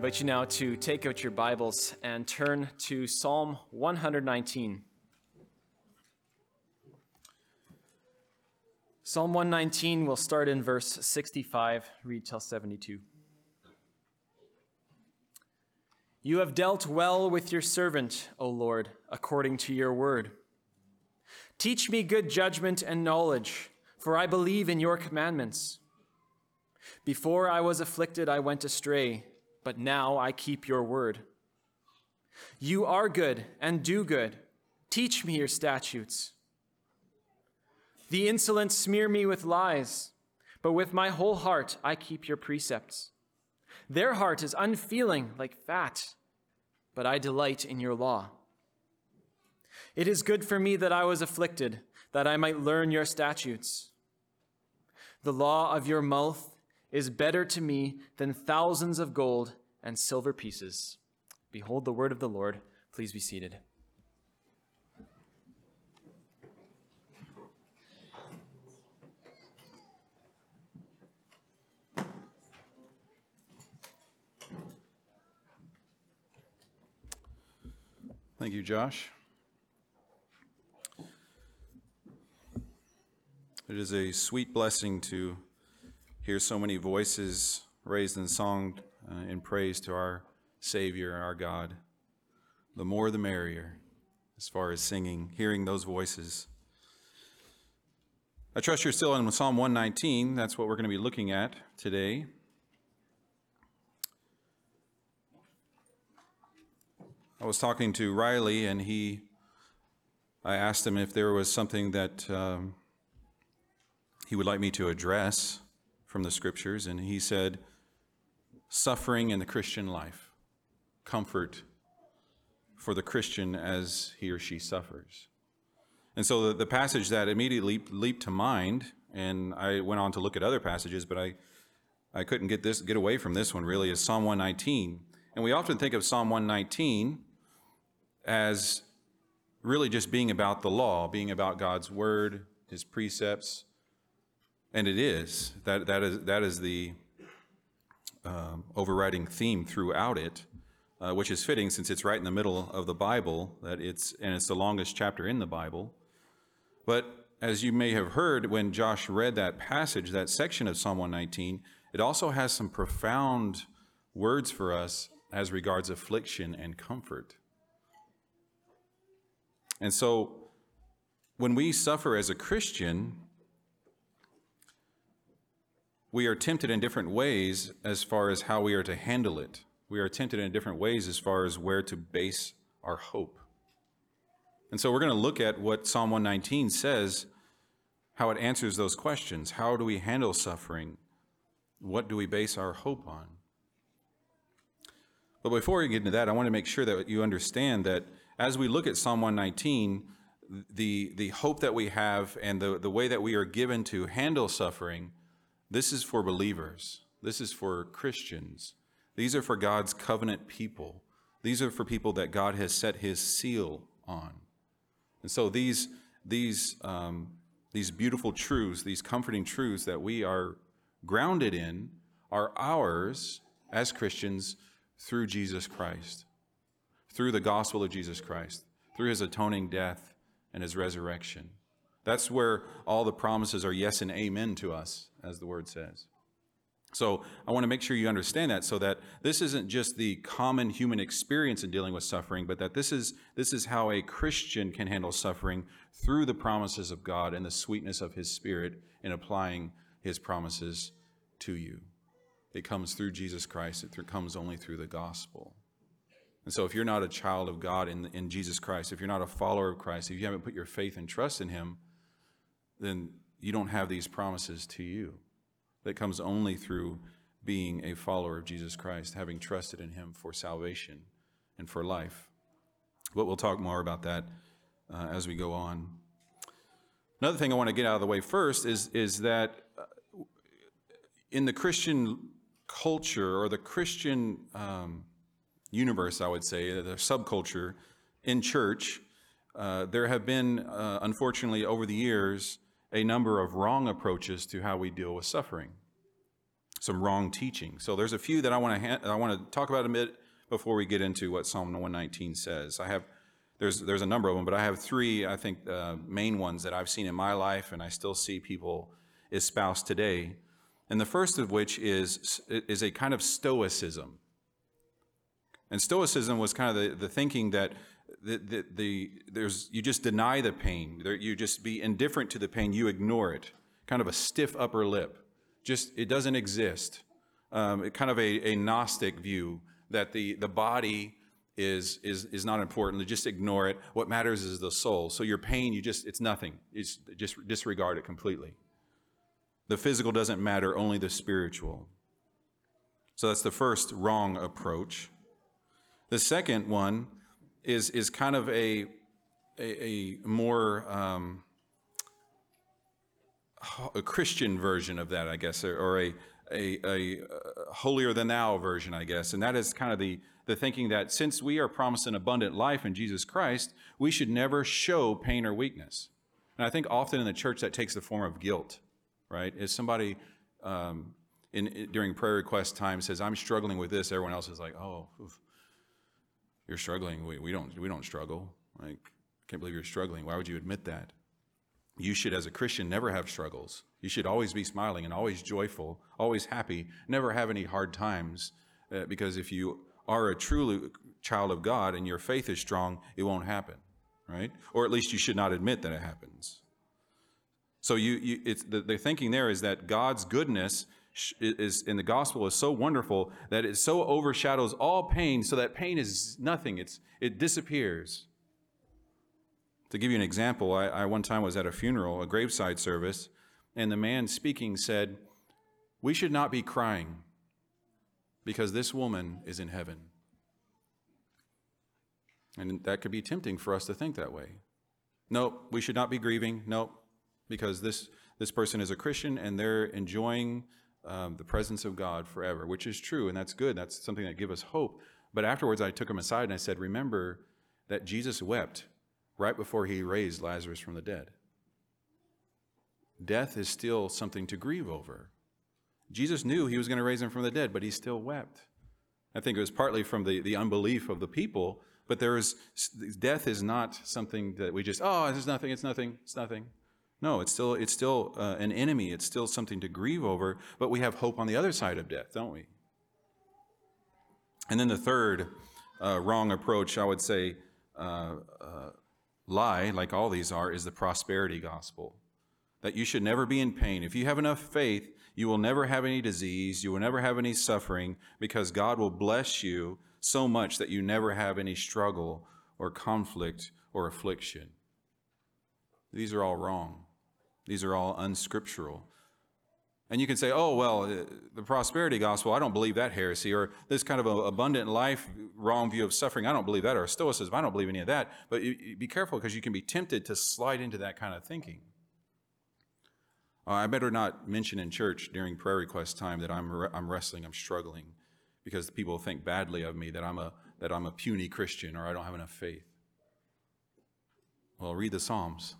invite you now to take out your Bibles and turn to Psalm 119. Psalm 119 will start in verse 65, read till 72. You have dealt well with your servant, O Lord, according to your word. Teach me good judgment and knowledge, for I believe in your commandments. Before I was afflicted, I went astray but now I keep your word. You are good and do good. Teach me your statutes. The insolent smear me with lies, but with my whole heart I keep your precepts. Their heart is unfeeling like fat, but I delight in your law. It is good for me that I was afflicted, that I might learn your statutes. The law of your mouth is better to me than thousands of gold and silver pieces. Behold the word of the Lord. Please be seated. Thank you, Josh. It is a sweet blessing to hear so many voices raised in song uh, in praise to our Savior, our God. The more the merrier, as far as singing, hearing those voices. I trust you're still in Psalm 119. That's what we're going to be looking at today. I was talking to Riley, and he, I asked him if there was something that um, he would like me to address from the scriptures, and he said, suffering in the Christian life, comfort for the Christian as he or she suffers. And so the, the passage that immediately leaped, leaped to mind, and I went on to look at other passages, but I, I couldn't get this get away from this one really, is Psalm 119. And we often think of Psalm 119 as really just being about the law, being about God's word, his precepts, and it is. That, that, is, that is the um, overriding theme throughout it, uh, which is fitting since it's right in the middle of the Bible, that it's, and it's the longest chapter in the Bible. But as you may have heard when Josh read that passage, that section of Psalm 119, it also has some profound words for us as regards affliction and comfort. And so when we suffer as a Christian, we are tempted in different ways as far as how we are to handle it. We are tempted in different ways as far as where to base our hope. And so we're going to look at what Psalm 119 says, how it answers those questions. How do we handle suffering? What do we base our hope on? But before we get into that, I want to make sure that you understand that as we look at Psalm 119, the, the hope that we have and the, the way that we are given to handle suffering this is for believers. This is for Christians. These are for God's covenant people. These are for people that God has set his seal on. And so these, these, um, these beautiful truths, these comforting truths that we are grounded in, are ours as Christians through Jesus Christ, through the gospel of Jesus Christ, through his atoning death and his resurrection. That's where all the promises are yes and amen to us, as the word says. So I want to make sure you understand that so that this isn't just the common human experience in dealing with suffering, but that this is, this is how a Christian can handle suffering through the promises of God and the sweetness of his spirit in applying his promises to you. It comes through Jesus Christ. It comes only through the gospel. And so if you're not a child of God in, in Jesus Christ, if you're not a follower of Christ, if you haven't put your faith and trust in him, then you don't have these promises to you. That comes only through being a follower of Jesus Christ, having trusted in Him for salvation and for life. But we'll talk more about that uh, as we go on. Another thing I want to get out of the way first is, is that uh, in the Christian culture or the Christian um, universe, I would say, the subculture in church, uh, there have been, uh, unfortunately, over the years, a number of wrong approaches to how we deal with suffering. some wrong teaching. So there's a few that I want to ha- I want to talk about a bit before we get into what Psalm 119 says. I have there's there's a number of them, but I have three I think uh, main ones that I've seen in my life, and I still see people espouse today. And the first of which is is a kind of stoicism. And stoicism was kind of the, the thinking that the, the, the, there's you just deny the pain, you just be indifferent to the pain, you ignore it, kind of a stiff upper lip just it doesn't exist. Um, it kind of a, a Gnostic view that the, the body is, is, is not important. Just ignore it. What matters is the soul. So your pain, you just, it's nothing. It's just disregard it completely. The physical doesn't matter, only the spiritual. So that's the first wrong approach. The second one is, is kind of a, a, a more um, a Christian version of that, I guess, or a, a, a, holier than thou version, I guess. And that is kind of the, the thinking that since we are promised an abundant life in Jesus Christ, we should never show pain or weakness. And I think often in the church that takes the form of guilt, right? Is somebody um, in, in, during prayer request time says, "I'm struggling with this," everyone else is like, "Oh, oof, you're struggling. We, we don't we don't struggle. Like, I can't believe you're struggling. Why would you admit that?" You should, as a Christian, never have struggles. You should always be smiling and always joyful, always happy, never have any hard times. Uh, because if you are a truly child of God and your faith is strong, it won't happen, right? Or at least you should not admit that it happens. So you, you it's the, the thinking there is that God's goodness is in the gospel is so wonderful that it so overshadows all pain, so that pain is nothing. It's it disappears. To give you an example, I, I one time was at a funeral, a graveside service, and the man speaking said, We should not be crying because this woman is in heaven. And that could be tempting for us to think that way. Nope, we should not be grieving. Nope, because this, this person is a Christian and they're enjoying um, the presence of God forever, which is true, and that's good. That's something that gives us hope. But afterwards, I took him aside and I said, Remember that Jesus wept right before he raised Lazarus from the dead. Death is still something to grieve over. Jesus knew he was going to raise him from the dead, but he still wept. I think it was partly from the, the unbelief of the people, but there is death is not something that we just, oh, it's nothing, it's nothing, it's nothing. No, it's still, it's still uh, an enemy. It's still something to grieve over, but we have hope on the other side of death, don't we? And then the third uh, wrong approach, I would say, uh, uh lie, like all these are, is the prosperity gospel. That you should never be in pain. If you have enough faith, you will never have any disease, you will never have any suffering, because God will bless you so much that you never have any struggle or conflict or affliction. These are all wrong. These are all unscriptural. And you can say, oh, well, uh, the prosperity gospel, I don't believe that heresy, or this kind of abundant life, wrong view of suffering, I don't believe that, or stoicism, I don't believe any of that. But be careful because you can be tempted to slide into that kind of thinking. Uh, I better not mention in church during prayer request time that I'm, I'm wrestling, I'm struggling, because people think badly of me that I'm, a, that I'm a puny Christian or I don't have enough faith. Well, read the Psalms.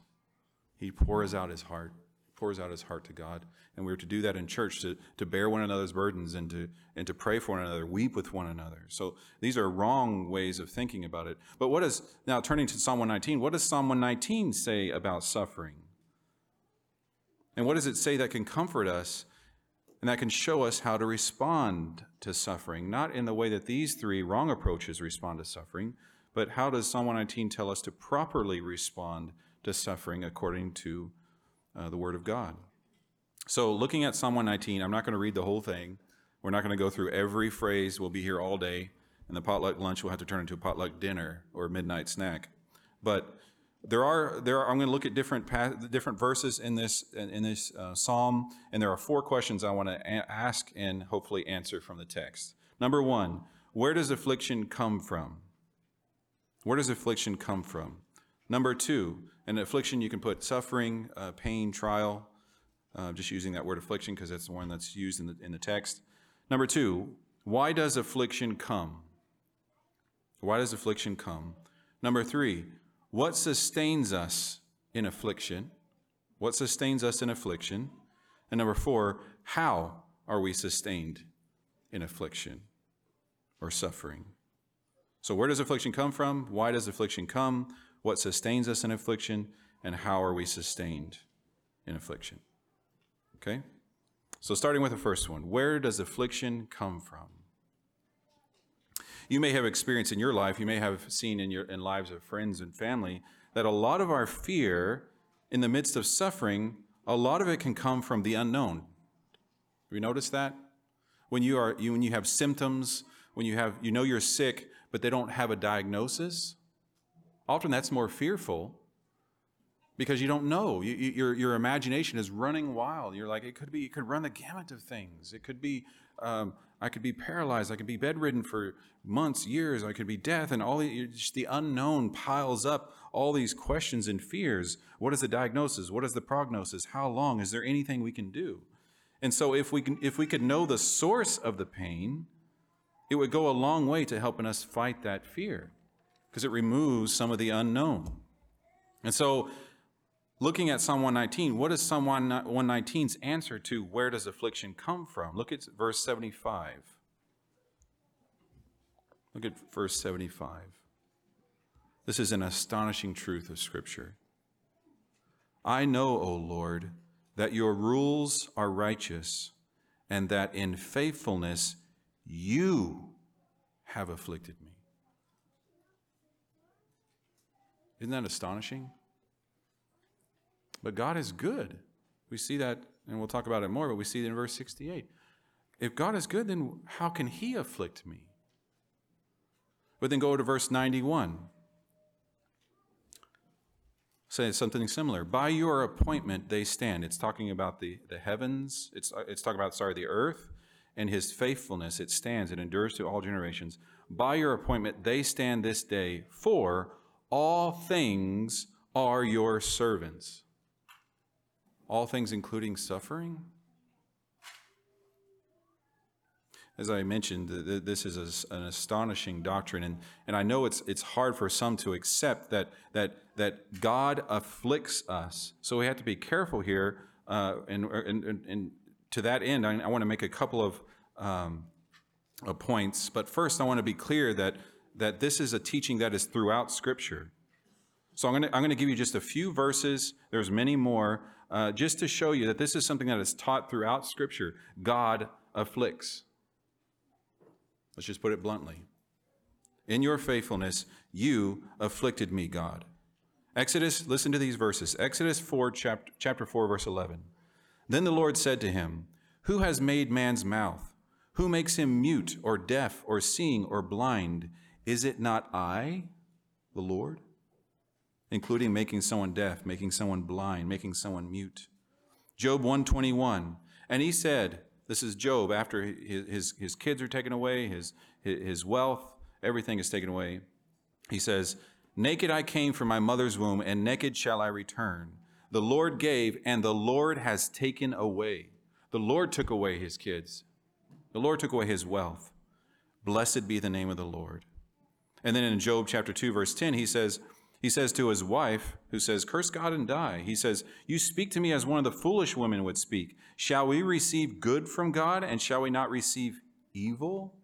He pours out his heart pours out his heart to God. And we're to do that in church, to, to bear one another's burdens and to, and to pray for one another, weep with one another. So these are wrong ways of thinking about it. But what is, now turning to Psalm 119, what does Psalm 119 say about suffering? And what does it say that can comfort us and that can show us how to respond to suffering? Not in the way that these three wrong approaches respond to suffering, but how does Psalm 119 tell us to properly respond to suffering according to uh, the Word of God. So, looking at Psalm 119, I'm not going to read the whole thing. We're not going to go through every phrase. We'll be here all day, and the potluck lunch will have to turn into a potluck dinner or midnight snack. But there are there are, I'm going to look at different different verses in this in this uh, psalm, and there are four questions I want to a- ask and hopefully answer from the text. Number one, where does affliction come from? Where does affliction come from? Number two, an affliction, you can put suffering, uh, pain, trial, uh, just using that word affliction because that's the one that's used in the, in the text. Number two, why does affliction come? Why does affliction come? Number three, what sustains us in affliction? What sustains us in affliction? And number four, how are we sustained in affliction or suffering? So, where does affliction come from? Why does affliction come? What sustains us in affliction? And how are we sustained in affliction? Okay? So, starting with the first one where does affliction come from? You may have experienced in your life, you may have seen in your in lives of friends and family that a lot of our fear in the midst of suffering, a lot of it can come from the unknown. Have you noticed that? When you are you, when you have symptoms, when you have you know you're sick, but they don't have a diagnosis, often that's more fearful because you don't know. You, you, your, your imagination is running wild. You're like, it could be, it could run the gamut of things. It could be, um, I could be paralyzed. I could be bedridden for months, years. I could be death. And all the, just the unknown piles up all these questions and fears. What is the diagnosis? What is the prognosis? How long? Is there anything we can do? And so if we can, if we could know the source of the pain, it would go a long way to helping us fight that fear because it removes some of the unknown. And so looking at Psalm 119, what is Psalm 119's answer to where does affliction come from? Look at verse 75. Look at verse 75. This is an astonishing truth of Scripture. I know, O Lord, that your rules are righteous, and that in faithfulness you have afflicted me. Isn't that astonishing? But God is good. We see that, and we'll talk about it more, but we see it in verse 68. If God is good, then how can He afflict me? But then go to verse 91. Say something similar. By your appointment they stand. It's talking about the, the heavens, it's, it's talking about, sorry, the earth and his faithfulness. It stands, it endures to all generations. By your appointment they stand this day, for all things are your servants. All things including suffering? As I mentioned, this is an astonishing doctrine, and, and I know it's, it's hard for some to accept that, that, that God afflicts us. So we have to be careful here, uh, and, and, to that end, I, I want to make a couple of um, uh, points. But first, I want to be clear that, that this is a teaching that is throughout Scripture. So I'm going to, give you just a few verses. There's many more uh, just to show you that this is something that is taught throughout Scripture. God afflicts. Let's just put it bluntly. In your faithfulness, you afflicted me, God. Exodus, listen to these verses. Exodus 4, chapter, chapter 4, verse 11. Then the Lord said to him, Who has made man's mouth? Who makes him mute or deaf or seeing or blind? Is it not I, the Lord? including making someone deaf, making someone blind, making someone mute. Job 121, and he said, this is Job after his, his, his kids are taken away, his, his wealth, everything is taken away. He says, Naked I came from my mother's womb, and naked shall I return. The Lord gave, and the Lord has taken away. The Lord took away his kids. The Lord took away his wealth. Blessed be the name of the Lord. And then in Job chapter 2, verse 10, he says, he says to his wife, who says, Curse God and die. He says, You speak to me as one of the foolish women would speak. Shall we receive good from God and shall we not receive evil?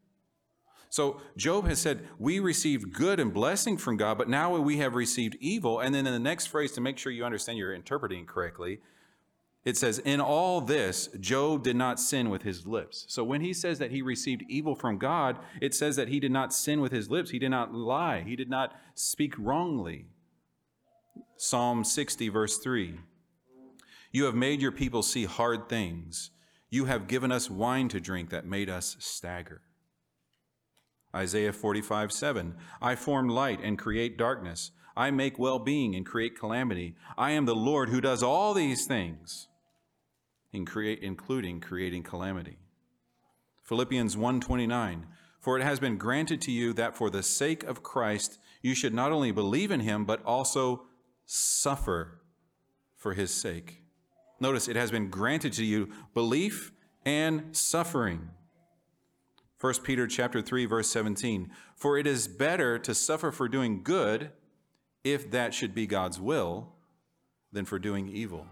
So Job has said, We received good and blessing from God, but now we have received evil. And then in the next phrase, to make sure you understand you're interpreting correctly, it says, In all this, Job did not sin with his lips. So when he says that he received evil from God, it says that he did not sin with his lips. He did not lie. He did not speak wrongly. Psalm 60, verse 3 You have made your people see hard things. You have given us wine to drink that made us stagger. Isaiah 45, 7 I form light and create darkness. I make well being and create calamity. I am the Lord who does all these things including creating calamity. Philippians 1:29 For it has been granted to you that for the sake of Christ you should not only believe in him but also suffer for his sake. Notice it has been granted to you belief and suffering. 1 Peter chapter 3 verse 17 For it is better to suffer for doing good if that should be God's will than for doing evil.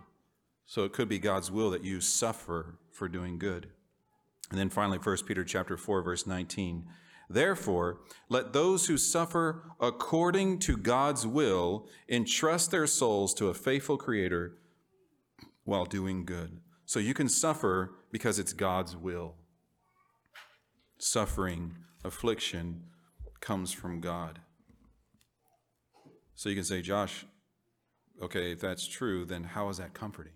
So it could be God's will that you suffer for doing good. And then finally, 1 Peter chapter 4, verse 19. Therefore, let those who suffer according to God's will entrust their souls to a faithful Creator while doing good. So you can suffer because it's God's will. Suffering, affliction comes from God. So you can say, Josh, okay, if that's true, then how is that comforting?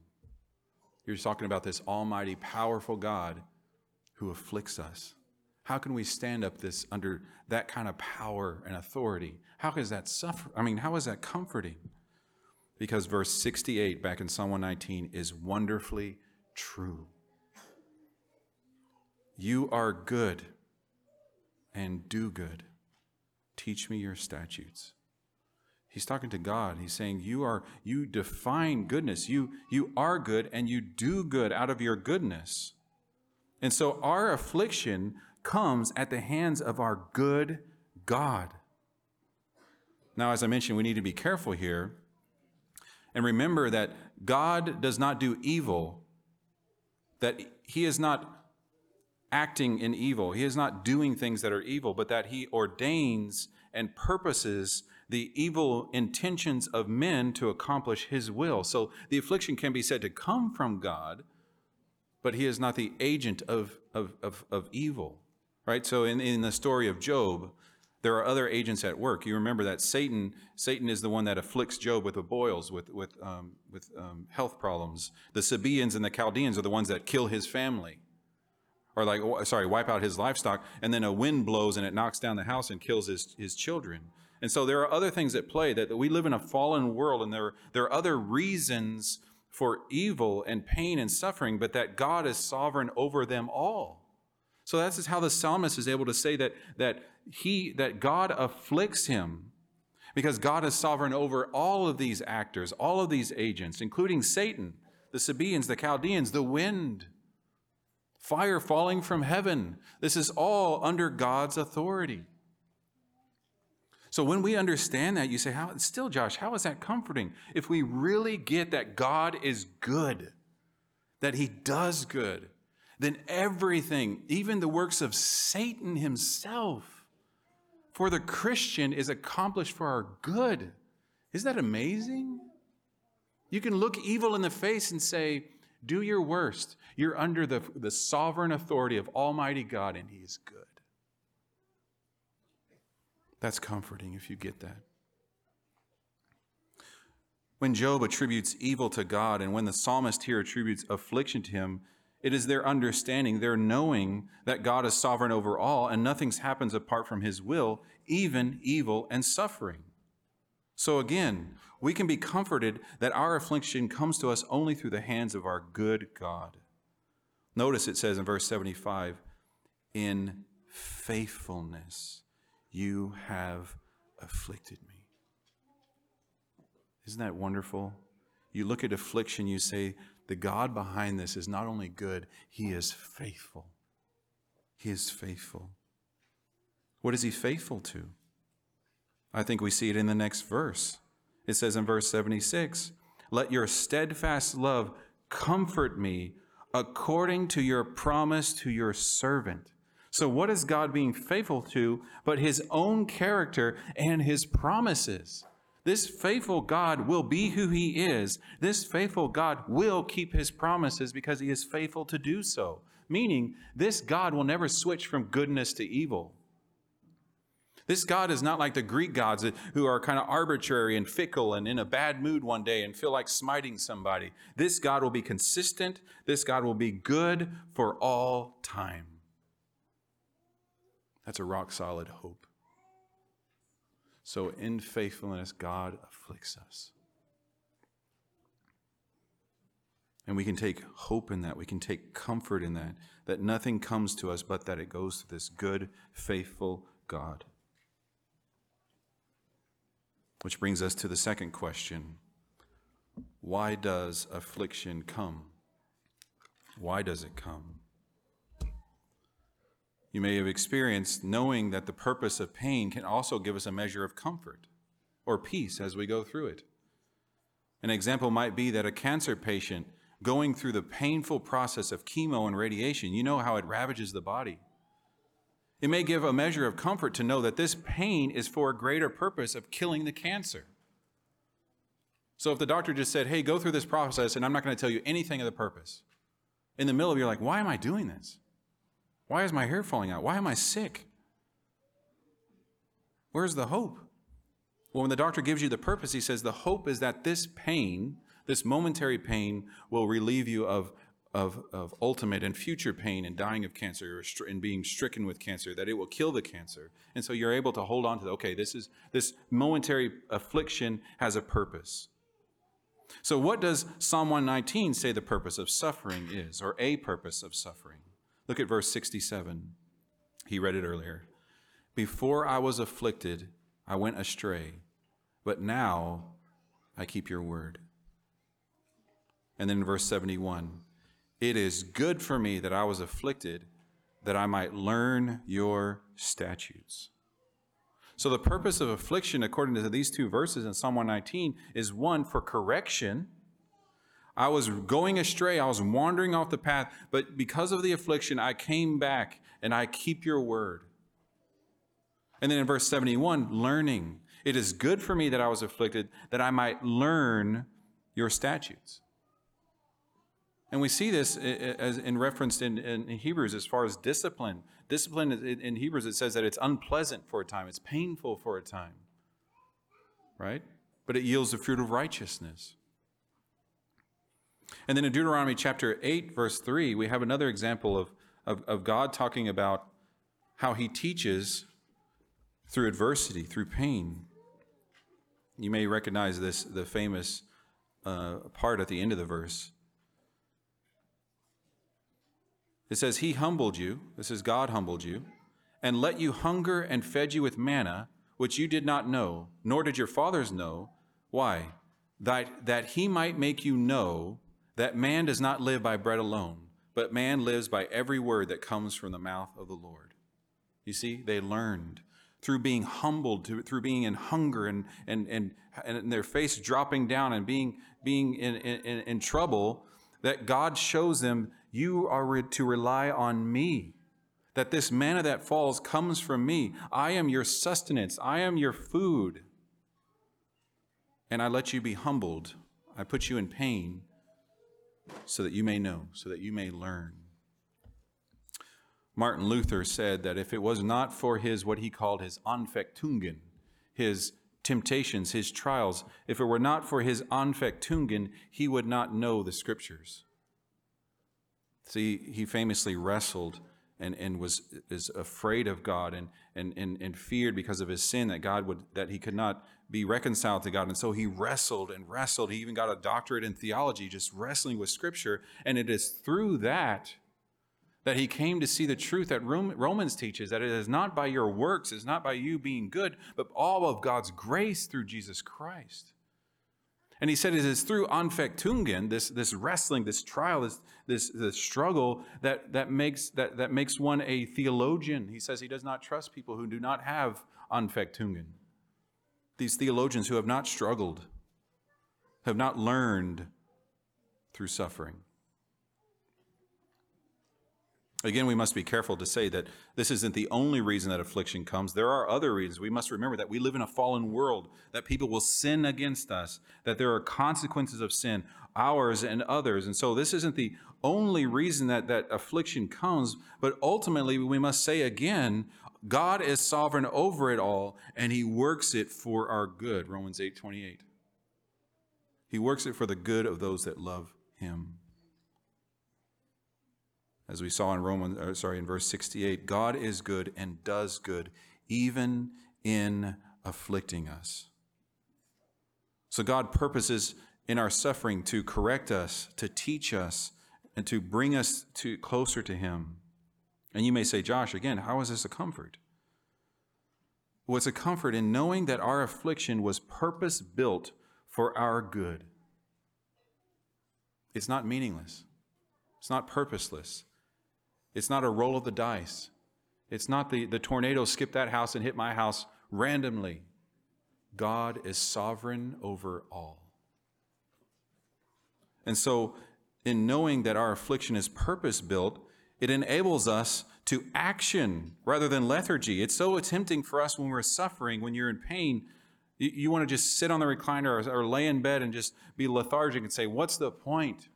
You're talking about this almighty, powerful God who afflicts us. How can we stand up this under that kind of power and authority? How is that suffer? I mean, how is that comforting? Because verse 68 back in Psalm 119 is wonderfully true. You are good and do good. Teach me your statutes. He's talking to God. He's saying, You are you define goodness. You you are good and you do good out of your goodness. And so our affliction comes at the hands of our good God. Now, as I mentioned, we need to be careful here and remember that God does not do evil, that He is not acting in evil, He is not doing things that are evil, but that He ordains and purposes the evil intentions of men to accomplish His will. So the affliction can be said to come from God, but He is not the agent of, of, of, of evil. Right? So in, in the story of Job, there are other agents at work. You remember that Satan, Satan is the one that afflicts Job with the boils, with, with, um, with um, health problems. The Sabaeans and the Chaldeans are the ones that kill his family, or like, sorry, wipe out his livestock, and then a wind blows and it knocks down the house and kills his, his children. And so there are other things at play that, that we live in a fallen world, and there, there are other reasons for evil and pain and suffering, but that God is sovereign over them all. So that's how the psalmist is able to say that, that he that God afflicts him because God is sovereign over all of these actors, all of these agents, including Satan, the Sabaeans, the Chaldeans, the wind, fire falling from heaven. This is all under God's authority. So when we understand that, you say, "How still, Josh? How is that comforting?" If we really get that God is good, that He does good, then everything, even the works of Satan himself, for the Christian is accomplished for our good. Isn't that amazing? You can look evil in the face and say, Do your worst. You're under the, the sovereign authority of Almighty God, and He is good. That's comforting if you get that. When Job attributes evil to God, and when the psalmist here attributes affliction to him, it is their understanding, their knowing that God is sovereign over all and nothing happens apart from his will, even evil and suffering. So again, we can be comforted that our affliction comes to us only through the hands of our good God. Notice it says in verse 75 In faithfulness you have afflicted me. Isn't that wonderful? You look at affliction, you say, the God behind this is not only good, he is faithful. He is faithful. What is he faithful to? I think we see it in the next verse. It says in verse 76 Let your steadfast love comfort me according to your promise to your servant. So, what is God being faithful to but his own character and his promises? This faithful God will be who he is. This faithful God will keep his promises because he is faithful to do so. Meaning, this God will never switch from goodness to evil. This God is not like the Greek gods who are kind of arbitrary and fickle and in a bad mood one day and feel like smiting somebody. This God will be consistent. This God will be good for all time. That's a rock solid hope. So in faithfulness, God afflicts us. And we can take hope in that. We can take comfort in that. That nothing comes to us but that it goes to this good, faithful God. Which brings us to the second question Why does affliction come? Why does it come? You may have experienced, knowing that the purpose of pain can also give us a measure of comfort or peace as we go through it. An example might be that a cancer patient going through the painful process of chemo and radiation, you know how it ravages the body. It may give a measure of comfort to know that this pain is for a greater purpose of killing the cancer. So if the doctor just said, hey, go through this process and I'm not going to tell you anything of the purpose, in the middle of you're like, why am I doing this? Why is my hair falling out? Why am I sick? Where's the hope? Well, when the doctor gives you the purpose, he says the hope is that this pain, this momentary pain, will relieve you of, of, of ultimate and future pain and dying of cancer or and being stricken with cancer, that it will kill the cancer. And so you're able to hold on to the, okay, this is this momentary affliction has a purpose. So, what does Psalm 119 say the purpose of suffering is, or a purpose of suffering? Look at verse 67. He read it earlier. Before I was afflicted, I went astray, but now I keep your word. And then in verse 71 It is good for me that I was afflicted, that I might learn your statutes. So, the purpose of affliction, according to these two verses in Psalm 119, is one for correction. I was going astray, I was wandering off the path, but because of the affliction, I came back and I keep your word. And then in verse 71, learning. It is good for me that I was afflicted, that I might learn your statutes. And we see this as in referenced in, in Hebrews as far as discipline. Discipline in Hebrews, it says that it's unpleasant for a time, it's painful for a time, right? But it yields the fruit of righteousness. And then in Deuteronomy chapter 8, verse 3, we have another example of, of, of God talking about how he teaches through adversity, through pain. You may recognize this, the famous uh, part at the end of the verse. It says, He humbled you, this is God humbled you, and let you hunger and fed you with manna, which you did not know, nor did your fathers know. Why? That, that he might make you know that man does not live by bread alone, but man lives by every word that comes from the mouth of the Lord. You see, they learned through being humbled, through being in hunger and, and, and, and their face dropping down and being, being in, in, in trouble, that God shows them you are to rely on me. That this manna that falls comes from me. I am your sustenance. I am your food. And I let you be humbled. I put you in pain so that you may know, so that you may learn. Martin Luther said that if it was not for his, what he called his Anfechtungen, his temptations, his trials, if it were not for his Anfechtungen, he would not know the scriptures. See, he famously wrestled and, and was is afraid of God and, and, and, and feared because of his sin that God would that he could not be reconciled to God. And so he wrestled and wrestled. He even got a doctorate in theology, just wrestling with scripture. And it is through that that he came to see the truth that Romans teaches that it is not by your works, it's not by you being good, but all of God's grace through Jesus Christ. And he said it is through Anfechtungen, this, this wrestling, this trial, this, this, this struggle, that, that, makes, that, that makes one a theologian. He says he does not trust people who do not have Anfechtungen. These theologians who have not struggled, have not learned through suffering. Again, we must be careful to say that this isn't the only reason that affliction comes. There are other reasons. We must remember that we live in a fallen world, that people will sin against us, that there are consequences of sin, ours and others. And so this isn't the only reason that, that affliction comes, but ultimately we must say again, God is sovereign over it all, and he works it for our good. Romans 8 28. He works it for the good of those that love him as we saw in Romans, uh, sorry, in verse 68, God is good and does good, even in afflicting us. So God purposes in our suffering to correct us, to teach us, and to bring us to closer to Him. And you may say, Josh, again, how is this a comfort? Well, it's a comfort in knowing that our affliction was purpose built for our good. It's not meaningless. It's not purposeless. It's not a roll of the dice. It's not the, the tornado skipped that house and hit my house randomly. God is sovereign over all. And so in knowing that our affliction is purpose built, it enables us to action rather than lethargy. It's so tempting for us when we're suffering, when you're in pain, you, you want to just sit on the recliner or, or lay in bed and just be lethargic and say, What's the point?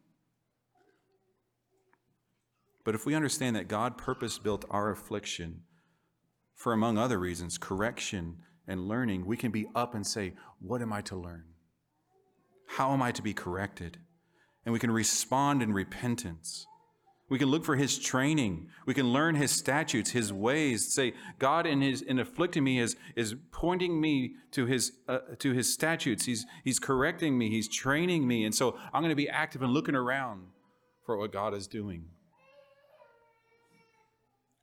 But if we understand that God purpose built our affliction for, among other reasons, correction and learning, we can be up and say, What am I to learn? How am I to be corrected? And we can respond in repentance. We can look for his training. We can learn his statutes, his ways. Say, God in his in afflicting me is, is pointing me to his uh, to his statutes. He's he's correcting me, he's training me. And so I'm going to be active and looking around for what God is doing.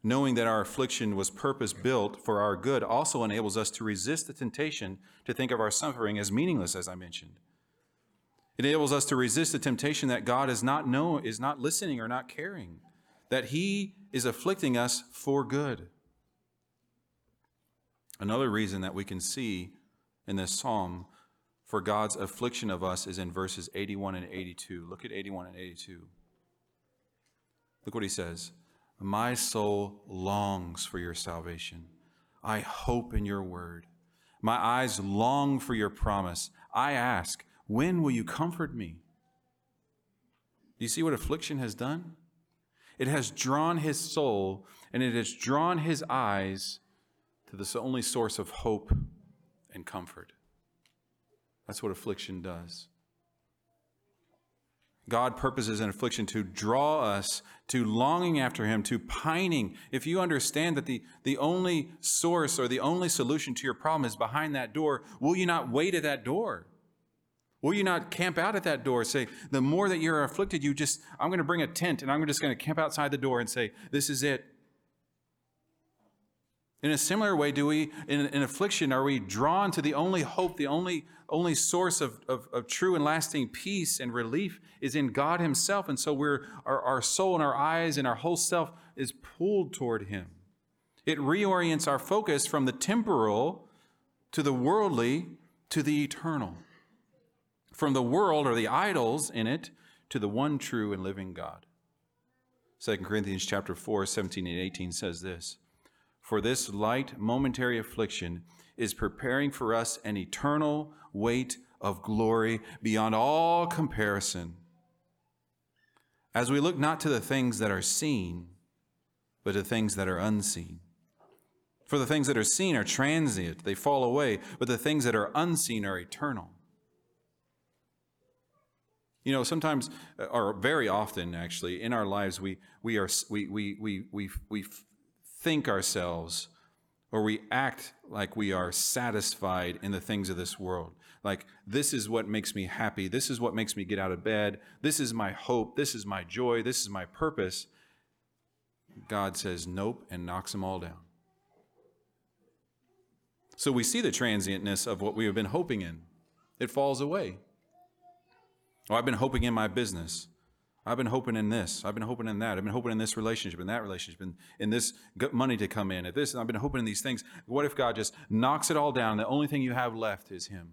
Knowing that our affliction was purpose built for our good also enables us to resist the temptation to think of our suffering as meaningless, as I mentioned. It enables us to resist the temptation that God is not know, is not listening or not caring, that He is afflicting us for good. Another reason that we can see in this psalm for God's affliction of us is in verses 81 and 82. Look at 81 and 82. Look what he says. My soul longs for your salvation. I hope in your word. My eyes long for your promise. I ask, when will you comfort me? Do you see what affliction has done? It has drawn his soul and it has drawn his eyes to this only source of hope and comfort. That's what affliction does. God purposes in affliction to draw us to longing after Him, to pining. If you understand that the, the only source or the only solution to your problem is behind that door, will you not wait at that door? Will you not camp out at that door? Say, the more that you're afflicted, you just, I'm going to bring a tent and I'm just going to camp outside the door and say, This is it. In a similar way, do we, in, in affliction, are we drawn to the only hope, the only, only source of, of, of, true and lasting peace and relief is in God Himself. And so we're, our, our soul and our eyes and our whole self is pulled toward Him. It reorients our focus from the temporal to the worldly to the eternal, from the world or the idols in it to the one true and living God. 2 Corinthians chapter 4, 17 and 18 says this. For this light momentary affliction is preparing for us an eternal weight of glory beyond all comparison. As we look not to the things that are seen, but to things that are unseen. For the things that are seen are transient, they fall away, but the things that are unseen are eternal. You know, sometimes, uh, or very often actually, in our lives, we, we, are, we, we, we, we, we think ourselves or we act like we are satisfied in the things of this world. Like, this is what makes me happy. This is what makes me get out of bed. This is my hope. This is my joy. This is my purpose. God says nope and knocks them all down. So we see the transientness of what we have been hoping in. It falls away. Oh, I've been hoping in my business. I've been hoping in this. I've been hoping in that. I've been hoping in this relationship, in that relationship, in, in this money to come in, at this. I've been hoping in these things. What if God just knocks it all down? The only thing you have left is Him.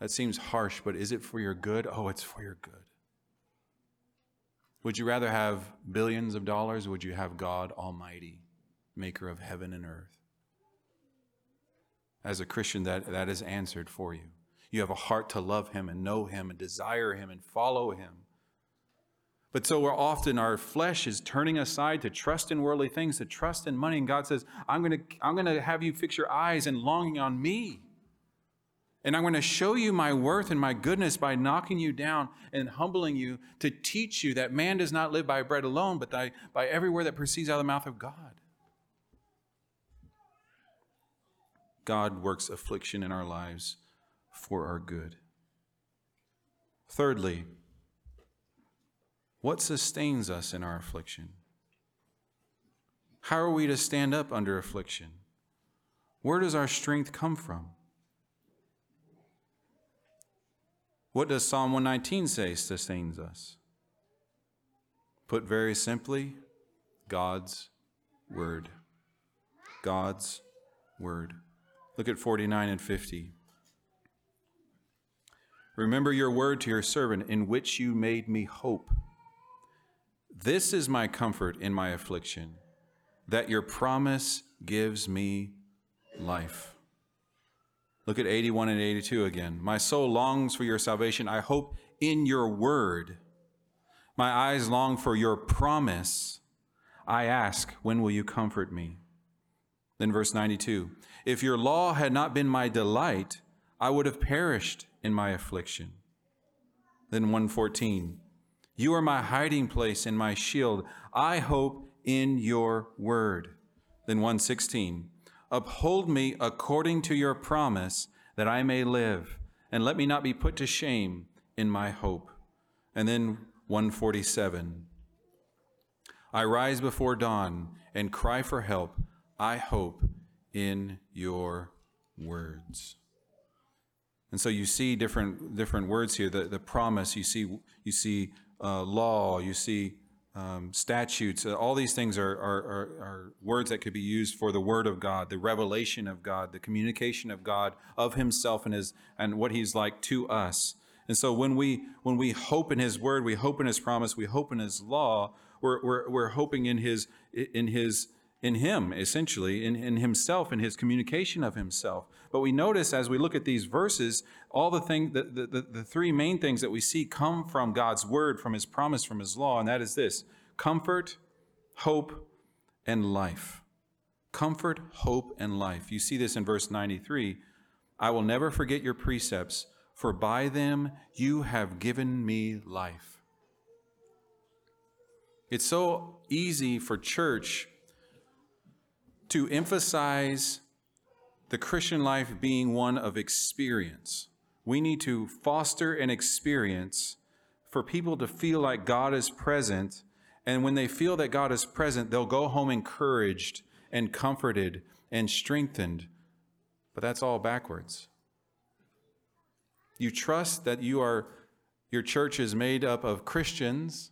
That seems harsh, but is it for your good? Oh, it's for your good. Would you rather have billions of dollars? would you have God Almighty, maker of heaven and earth? As a Christian, that, that is answered for you. You have a heart to love him and know him and desire him and follow him. But so we're often our flesh is turning aside to trust in worldly things, to trust in money. And God says, I'm going to, I'm going to have you fix your eyes and longing on me. And I'm going to show you my worth and my goodness by knocking you down and humbling you to teach you that man does not live by bread alone, but by, by every word that proceeds out of the mouth of God. God works affliction in our lives for our good. Thirdly, what sustains us in our affliction? How are we to stand up under affliction? Where does our strength come from? What does Psalm 119 say sustains us? Put very simply, God's Word. God's Word. Look at 49 and 50. Remember your word to your servant, in which you made me hope. This is my comfort in my affliction, that your promise gives me life. Look at 81 and 82 again. My soul longs for your salvation. I hope in your word. My eyes long for your promise. I ask, when will you comfort me? Then verse 92 If your law had not been my delight, I would have perished in my affliction. Then 114 You are my hiding place and my shield. I hope in your word. Then 116 Uphold me according to your promise, that I may live, and let me not be put to shame in my hope. And then 147 I rise before dawn and cry for help. I hope in your words. And so you see different different words here. The, the promise, you see you see uh, law, you see um, statutes. Uh, all these things are, are, are, are words that could be used for the Word of God, the revelation of God, the communication of God of Himself and His and what He's like to us. And so when we when we hope in His Word, we hope in His promise, we hope in His law. We're, we're, we're hoping in His in His in him, essentially, in, in himself, in his communication of himself. But we notice as we look at these verses, all the thing, the, the, the, the three main things that we see come from God's word, from his promise, from his law, and that is this comfort, hope, and life. Comfort, hope, and life. You see this in verse 93. I will never forget your precepts, for by them you have given me life. It's so easy for church to emphasize the Christian life being one of experience. We need to foster an experience for people to feel like God is present. And when they feel that God is present, they'll go home encouraged and comforted and strengthened. But that's all backwards. You trust that you are your church is made up of Christians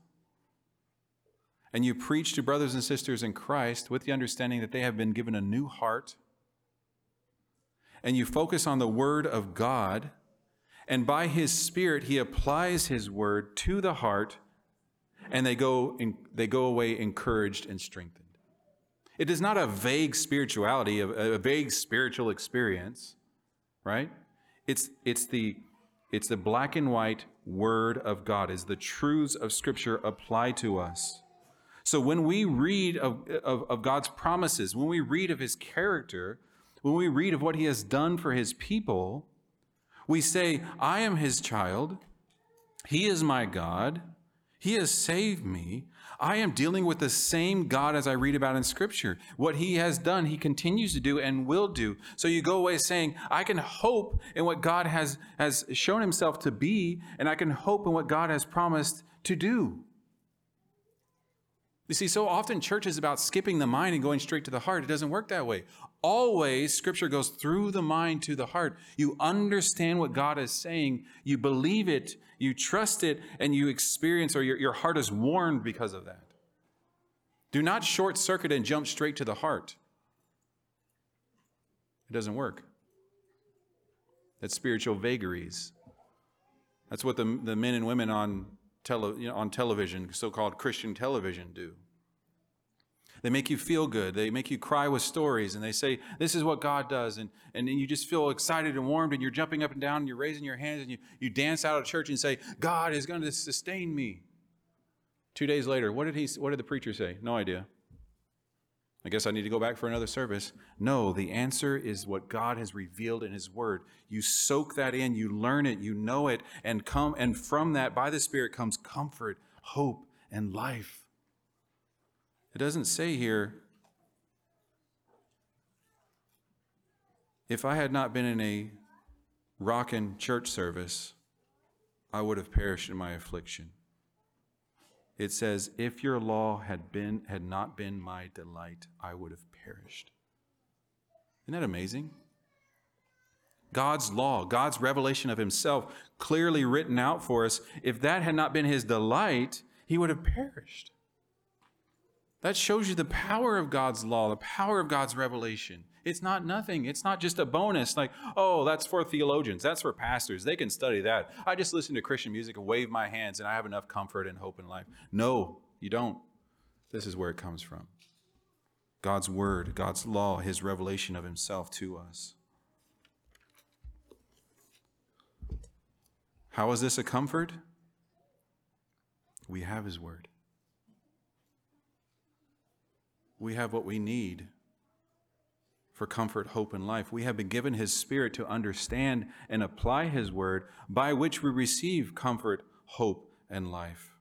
and you preach to brothers and sisters in Christ with the understanding that they have been given a new heart, and you focus on the Word of God, and by His Spirit, He applies His Word to the heart, and they go, in, they go away encouraged and strengthened. It is not a vague spirituality, a, a vague spiritual experience, right? It's, it's, the, it's the black and white Word of God, is the truths of Scripture apply to us. So when we read of, of, of, God's promises, when we read of his character, when we read of what he has done for his people, we say, I am his child. He is my God. He has saved me. I am dealing with the same God as I read about in Scripture. What He has done, He continues to do and will do. So you go away saying, I can hope in what God has, has shown Himself to be, and I can hope in what God has promised to do. You see, so often church is about skipping the mind and going straight to the heart. It doesn't work that way. Always, scripture goes through the mind to the heart. You understand what God is saying, you believe it, you trust it, and you experience, or your, your heart is warned because of that. Do not short circuit and jump straight to the heart. It doesn't work. That's spiritual vagaries. That's what the, the men and women on tele, you know, on television, so called Christian television, do. They make you feel good. They make you cry with stories, and they say, This is what God does. And, and you just feel excited and warmed, and you're jumping up and down, and you're raising your hands, and you, you dance out of church and say, God is going to sustain me. Two days later, what did, he, what did the preacher say? No idea. I guess I need to go back for another service. No, the answer is what God has revealed in His Word. You soak that in, you learn it, you know it, and come, and from that, by the Spirit, comes comfort, hope, and life. It doesn't say here, if I had not been in a rockin' church service, I would have perished in my affliction it says, If your law had, been, had not been my delight, I would have perished. Isn't that amazing? God's law, God's revelation of himself, clearly written out for us, if that had not been his delight, he would have perished. That shows you the power of God's law, the power of God's revelation. It's not nothing. It's not just a bonus like, oh, that's for theologians, that's for pastors. They can study that. I just listen to Christian music and wave my hands and I have enough comfort and hope in life. No, you don't. This is where it comes from God's word, God's law, his revelation of himself to us. How is this a comfort? We have his word. We have what we need for comfort, hope, and life. We have been given His Spirit to understand and apply His Word, by which we receive comfort, hope, and life.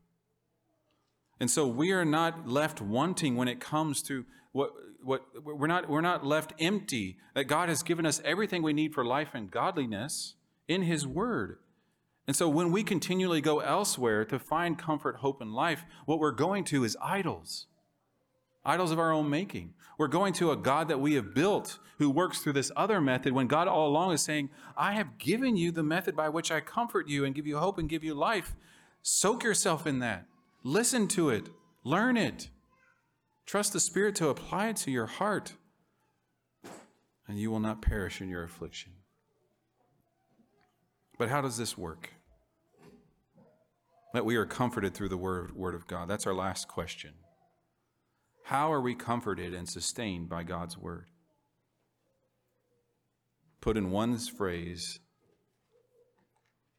And so we are not left wanting when it comes to what, what we're not we're not left empty. That God has given us everything we need for life and godliness in His Word. And so when we continually go elsewhere to find comfort, hope, and life, what we're going to is idols idols of our own making. We're going to a God that we have built who works through this other method when God all along is saying, I have given you the method by which I comfort you and give you hope and give you life. Soak yourself in that. Listen to it. Learn it. Trust the Spirit to apply it to your heart, and you will not perish in your affliction. But how does this work? That we are comforted through the Word, word of God. That's our last question. How are we comforted and sustained by God's word? Put in one phrase,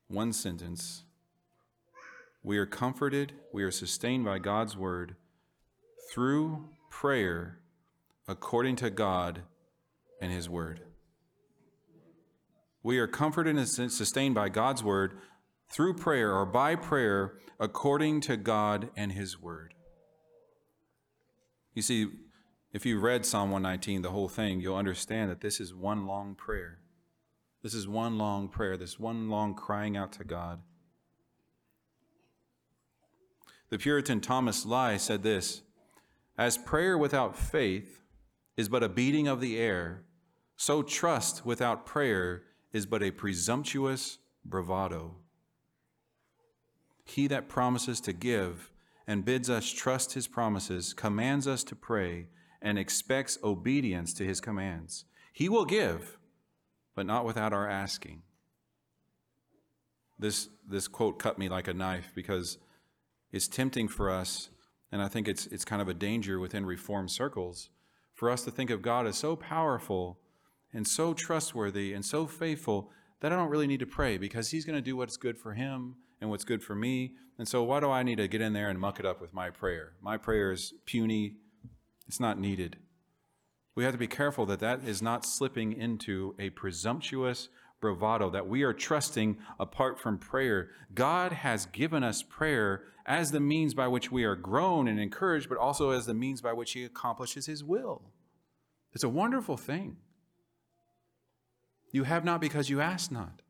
one sentence, we are comforted, we are sustained by God's word through prayer according to God and His word. We are comforted and sustained by God's word through prayer or by prayer according to God and His word. You see, if you read Psalm 119, the whole thing, you'll understand that this is one long prayer. This is one long prayer, this one long crying out to God. The Puritan Thomas Lye said this As prayer without faith is but a beating of the air, so trust without prayer is but a presumptuous bravado. He that promises to give and bids us trust his promises, commands us to pray, and expects obedience to his commands. He will give, but not without our asking. This, this quote cut me like a knife because it's tempting for us, and I think it's, it's kind of a danger within Reformed circles, for us to think of God as so powerful and so trustworthy and so faithful that I don't really need to pray because He's going to do what's good for Him and what's good for me. And so, why do I need to get in there and muck it up with my prayer? My prayer is puny, it's not needed. We have to be careful that that is not slipping into a presumptuous bravado, that we are trusting apart from prayer. God has given us prayer as the means by which we are grown and encouraged, but also as the means by which He accomplishes His will. It's a wonderful thing. You have not because you ask not.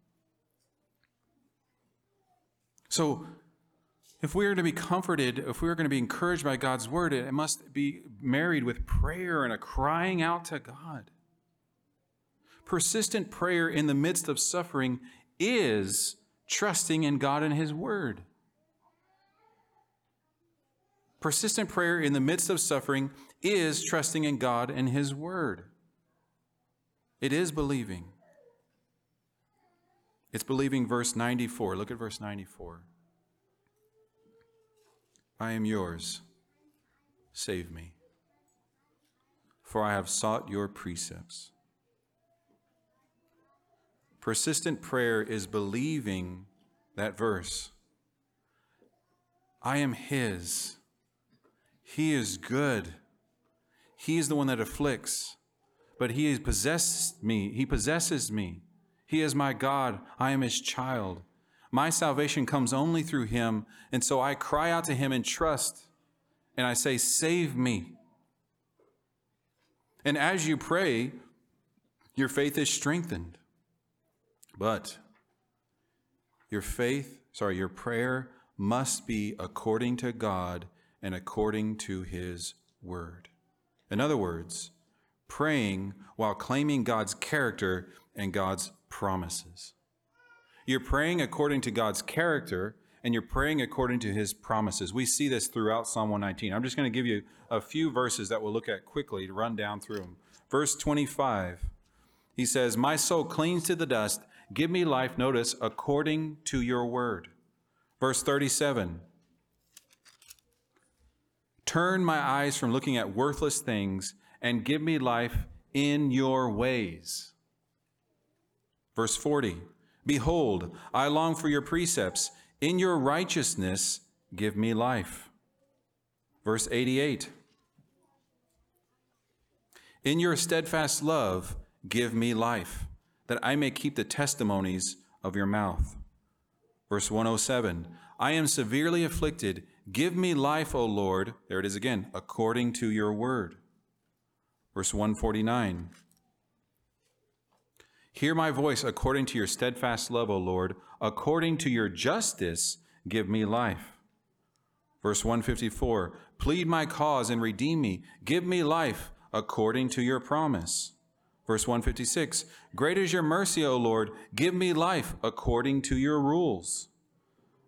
So, if we are to be comforted, if we are going to be encouraged by God's word, it must be married with prayer and a crying out to God. Persistent prayer in the midst of suffering is trusting in God and His word. Persistent prayer in the midst of suffering is trusting in God and His word. It is believing. It's believing verse 94. Look at verse 94. I am yours. Save me. For I have sought your precepts. Persistent prayer is believing that verse. I am His. He is good. He is the one that afflicts, but He possesses me. He possesses me. He is my God. I am his child. My salvation comes only through him. And so I cry out to him in trust and I say, Save me. And as you pray, your faith is strengthened. But your faith, sorry, your prayer must be according to God and according to his word. In other words, praying while claiming God's character and God's promises. You're praying according to God's character and you're praying according to his promises. We see this throughout Psalm 119. I'm just going to give you a few verses that we'll look at quickly to run down through them. Verse 25, he says, My soul clings to the dust. Give me life, notice, according to your word. Verse 37, Turn my eyes from looking at worthless things and give me life in your ways. Verse 40 Behold, I long for your precepts. In your righteousness, give me life. Verse 88 In your steadfast love, give me life, that I may keep the testimonies of your mouth. Verse 107 I am severely afflicted. Give me life, O Lord. There it is again, according to your word. Verse 149 Hear my voice according to your steadfast love, O Lord. According to your justice, give me life. Verse 154 Plead my cause and redeem me. Give me life according to your promise. Verse 156 Great is your mercy, O Lord. Give me life according to your rules.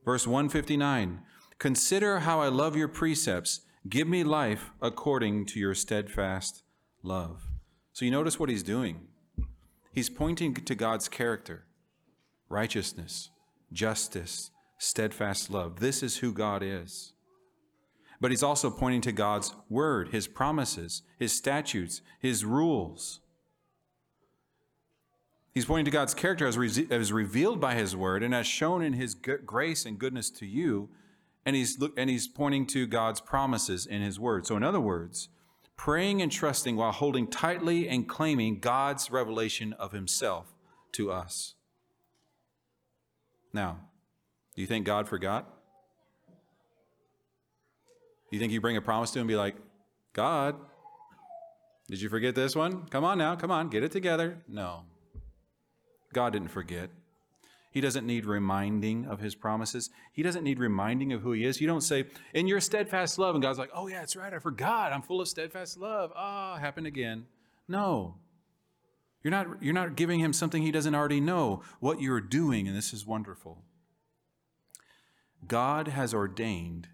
Verse 159 Consider how I love your precepts. Give me life according to your steadfast love. So you notice what he's doing. He's pointing to God's character, righteousness, justice, steadfast love. This is who God is. But he's also pointing to God's word, his promises, his statutes, his rules. He's pointing to God's character as, re- as revealed by his word and as shown in his grace and goodness to you. And he's, look, and he's pointing to God's promises in his word. So, in other words, praying and trusting while holding tightly and claiming God's revelation of himself to us. Now, do you think God forgot? You think you bring a promise to him and be like, God, did you forget this one? Come on now, come on, get it together. No. God didn't forget. He doesn't need reminding of his promises. He doesn't need reminding of who he is. You don't say, in your steadfast love, and God's like, oh, yeah, that's right, I forgot. I'm full of steadfast love. Ah, oh, happened again. No. You're not, you're not giving him something he doesn't already know, what you're doing, and this is wonderful. God has ordained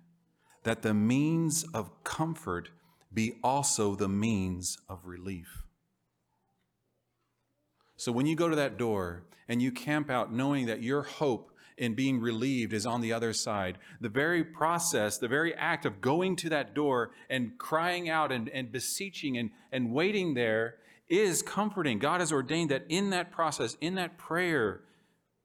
that the means of comfort be also the means of relief. So when you go to that door and you camp out knowing that your hope in being relieved is on the other side, the very process, the very act of going to that door and crying out and, and beseeching and, and waiting there is comforting. God has ordained that in that process, in that prayer,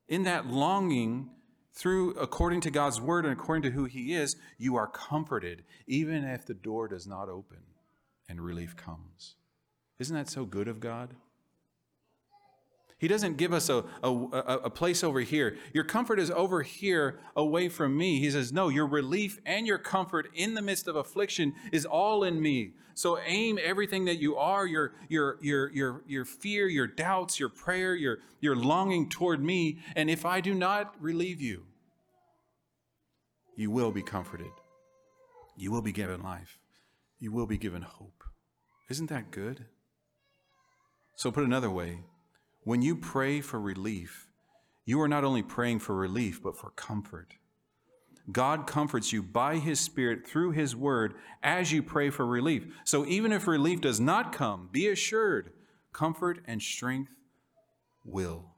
in that longing, through according to God's word and according to who He is, you are comforted, even if the door does not open and relief comes. Isn't that so good of God? He doesn't give us a, a, a, place over here. Your comfort is over here away from me. He says, No, your relief and your comfort in the midst of affliction is all in me. So aim everything that you are, your, your, your, your, your fear, your doubts, your prayer, your, your longing toward me. And if I do not relieve you, you will be comforted. You will be given life. You will be given hope. Isn't that good? So, put another way, when you pray for relief, you are not only praying for relief, but for comfort. God comforts you by His Spirit through His Word as you pray for relief. So even if relief does not come, be assured comfort and strength will.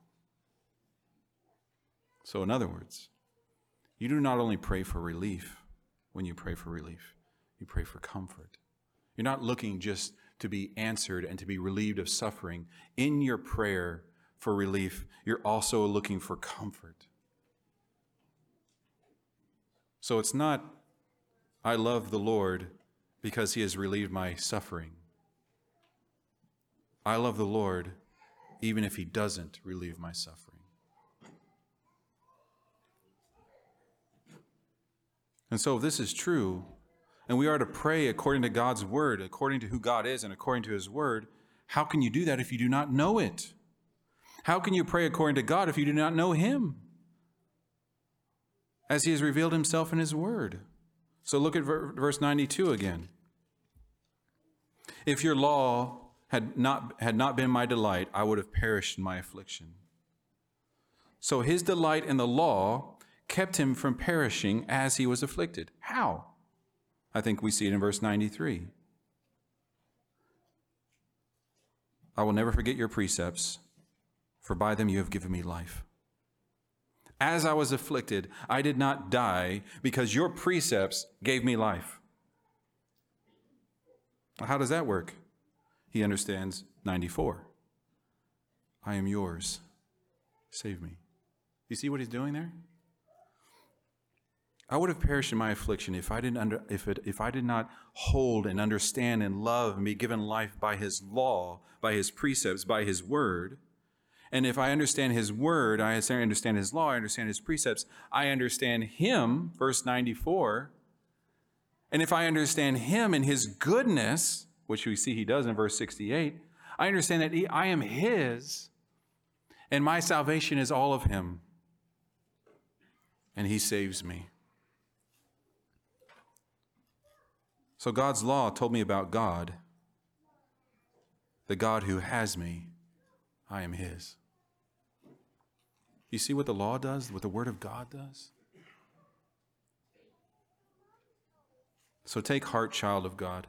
So, in other words, you do not only pray for relief when you pray for relief, you pray for comfort. You're not looking just to be answered and to be relieved of suffering. In your prayer for relief, you're also looking for comfort. So it's not, I love the Lord because he has relieved my suffering. I love the Lord even if he doesn't relieve my suffering. And so, if this is true, and we are to pray according to God's word, according to who God is and according to his word, how can you do that if you do not know it? How can you pray according to God if you do not know him? As he has revealed himself in his word. So look at verse 92 again. If your law had not, had not been my delight, I would have perished in my affliction. So his delight in the law kept him from perishing as he was afflicted. How? I think we see it in verse 93. I will never forget your precepts, for by them you have given me life. As I was afflicted, I did not die because your precepts gave me life. How does that work? He understands 94. I am yours. Save me. You see what he's doing there? I would have perished in my affliction if I didn't under, if it, if I did not hold and understand and love and be given life by his law, by his precepts, by his word. And if I understand his word, I understand his law, I understand his precepts, I understand him, verse 94. And if I understand him and his goodness, which we see he does in verse 68, I understand that he, I am his and my salvation is all of him. And he saves me. So God's law told me about God, the God who has me. I am his. You see what the law does, what the Word of God does? So take heart, child of God.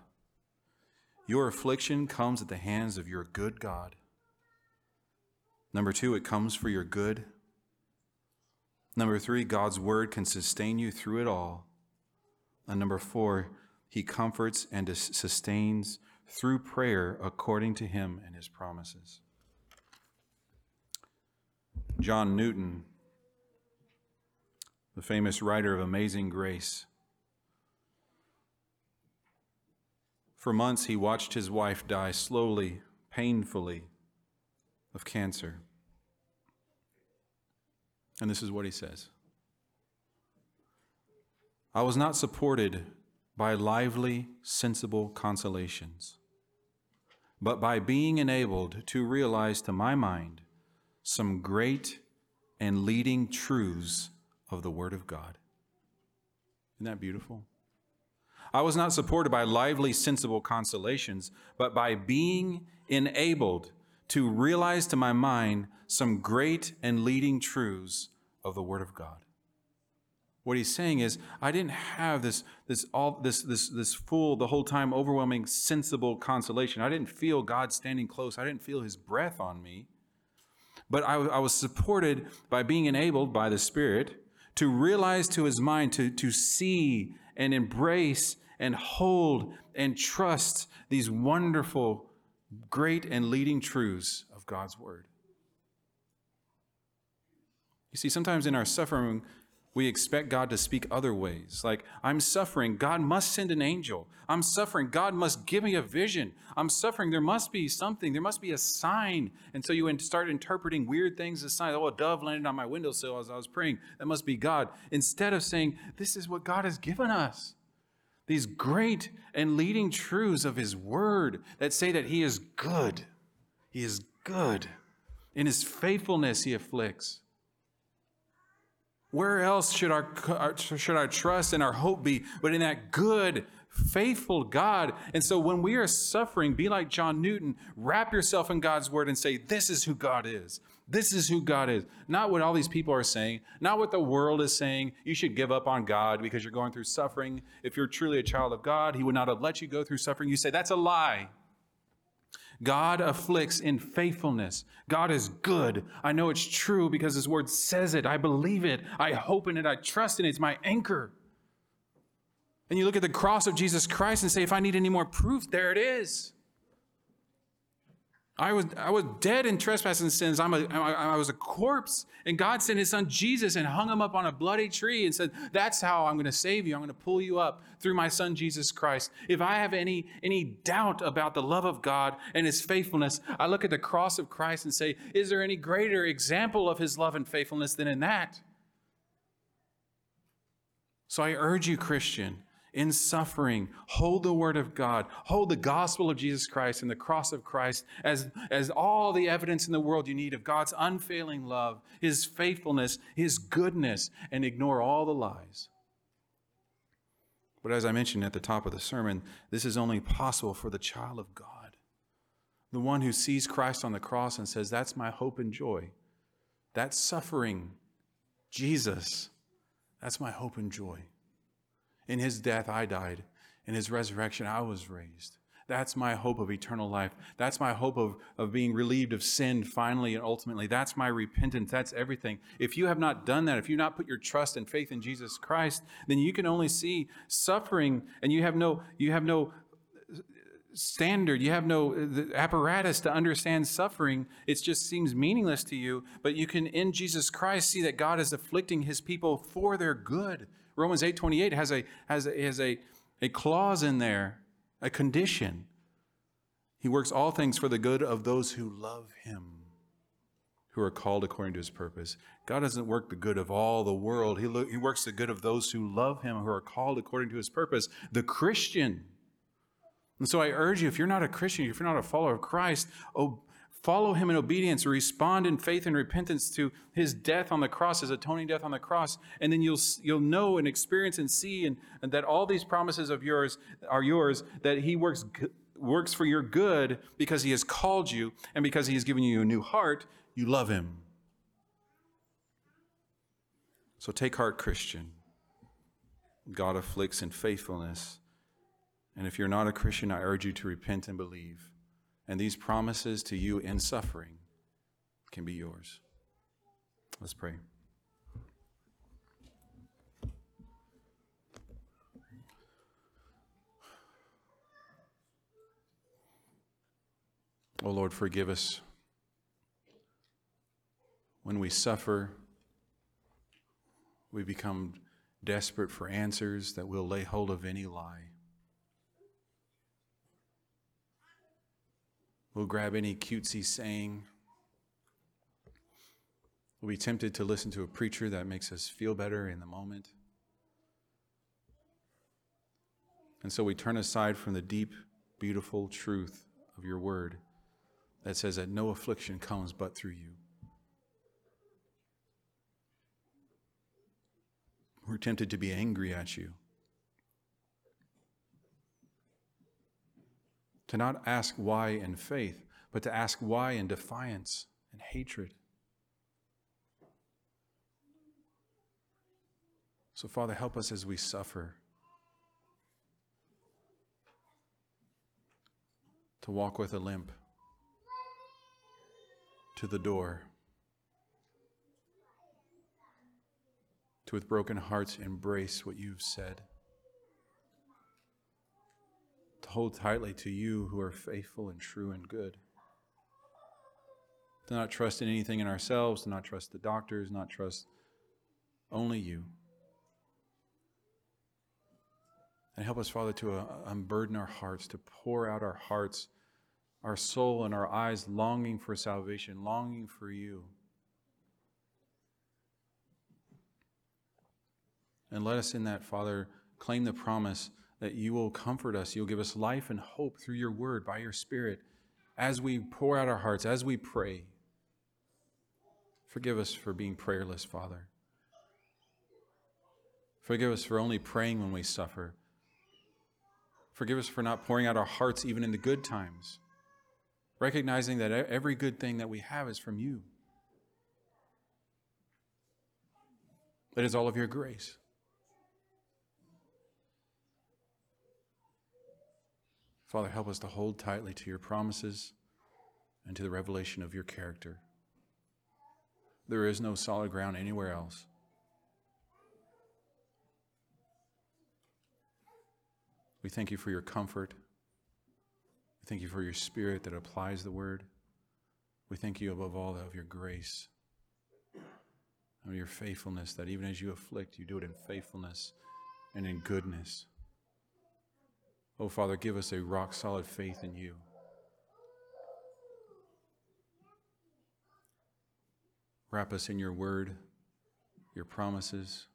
Your affliction comes at the hands of your good God. Number two, it comes for your good. Number three, God's word can sustain you through it all. And number four, he comforts and sustains through prayer according to him and his promises. John Newton, the famous writer of Amazing Grace, for months he watched his wife die slowly, painfully of cancer. And this is what he says I was not supported by lively, sensible consolations, but by being enabled to realize to my mind some great and leading truths of the Word of God. Isn't that beautiful? I was not supported by lively, sensible consolations, but by being enabled to realize to my mind some great and leading truths of the Word of God. What he's saying is, I didn't have this, this, all, this, this, this full, the whole time, overwhelming, sensible consolation. I didn't feel God standing close. I didn't feel his breath on me. But I, I was supported by being enabled by the Spirit to realize to his mind, to, to see and embrace and hold and trust these wonderful great and leading truths of God's Word. You see, sometimes in our suffering, we expect God to speak other ways. Like, I'm suffering, God must send an angel. I'm suffering, God must give me a vision. I'm suffering, there must be something, there must be a sign. And so you start interpreting weird things as signs. Oh, a dove landed on my windowsill as I was praying. That must be God. Instead of saying, This is what God has given us these great and leading truths of His Word that say that He is good. He is good. In His faithfulness, He afflicts. Where else should our, should our trust and our hope be but in that good, faithful God? And so when we are suffering, be like John Newton, wrap yourself in God's Word and say, This is who God is. This is who God is. Not what all these people are saying, not what the world is saying. You should give up on God because you're going through suffering. If you're truly a child of God, He would not have let you go through suffering. You say, that's a lie. God afflicts in faithfulness. God is good. I know it's true because His word says it. I believe it. I hope in it. I trust in it. It's my anchor. And you look at the cross of Jesus Christ and say, if I need any more proof, there it is. I was, I was dead in trespasses and sins. I'm a, I, was a corpse. And God sent his son Jesus and hung him up on a bloody tree and said, That's how I'm going to save you. I'm going to pull you up through my son Jesus Christ. If I have any, any doubt about the love of God and his faithfulness, I look at the cross of Christ and say, Is there any greater example of his love and faithfulness than in that? So I urge you, Christian, in suffering, hold the word of God, hold the gospel of Jesus Christ and the cross of Christ as, as all the evidence in the world you need of God's unfailing love, his faithfulness, his goodness, and ignore all the lies. But as I mentioned at the top of the sermon, this is only possible for the child of God, the one who sees Christ on the cross and says, That's my hope and joy. That suffering, Jesus, That's my hope and joy. In his death, I died. In his resurrection, I was raised. That's my hope of eternal life. That's my hope of, of being relieved of sin finally and ultimately. That's my repentance. That's everything. If you have not done that, if you've not put your trust and faith in Jesus Christ, then you can only see suffering and you have no, you have no standard, you have no apparatus to understand suffering. It just seems meaningless to you. But you can, in Jesus Christ, see that God is afflicting his people for their good. Romans 8:28 has a has a, has a, a clause in there a condition. He works all things for the good of those who love him, who are called according to his purpose. God doesn't work the good of all the world, he, lo- he works the good of those who love him, who are called according to his purpose, the Christian. And so I urge you, if you're not a Christian, if you're not a follower of Christ, oh, follow him in obedience, respond in faith and repentance to his death on the cross, his atoning death on the cross, and then you'll you'll know and experience and see and, and that all these promises of yours are yours, that he works works for your good because he has called you and because he has given you a new heart, you love him. So take heart, Christian. God afflicts in faithfulness. And if you're not a Christian, I urge you to repent and believe. And these promises to you in suffering can be yours. Let's pray. Oh Lord, forgive us when we suffer. We become desperate for answers that will lay hold of any lie. We'll grab any cutesy saying. We'll be tempted to listen to a preacher that makes us feel better in the moment. And so we turn aside from the deep, beautiful truth of your word that says that no affliction comes but through you. We're tempted to be angry at you. To not ask why in faith, but to ask why in defiance and hatred. So, Father, help us as we suffer to walk with a limp to the door, to with broken hearts embrace what you've said hold tightly to you who are faithful and true and good. To not trust in anything in ourselves, to not trust the doctors, not trust only you. And help us, Father, to uh, unburden our hearts, to pour out our hearts, our soul, and our eyes longing for salvation, longing for you. And let us in that, Father, claim the promise that you will comfort us. You'll give us life and hope through your word by your Spirit as we pour out our hearts, as we pray. Forgive us for being prayerless, Father. Forgive us for only praying when we suffer. Forgive us for not pouring out our hearts even in the good times, recognizing that every good thing that we have is from you. It is all of your grace. Father, help us to hold tightly to your promises and to the revelation of your character. There is no solid ground anywhere else. We thank you for your comfort. We thank you for your spirit that applies the word. We thank you above all of your grace and your faithfulness, that even as you afflict, you do it in faithfulness and in goodness. Oh, Father, give us a rock solid faith in you. Wrap us in your word, your promises.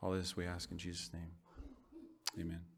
All this we ask in Jesus' name. Amen.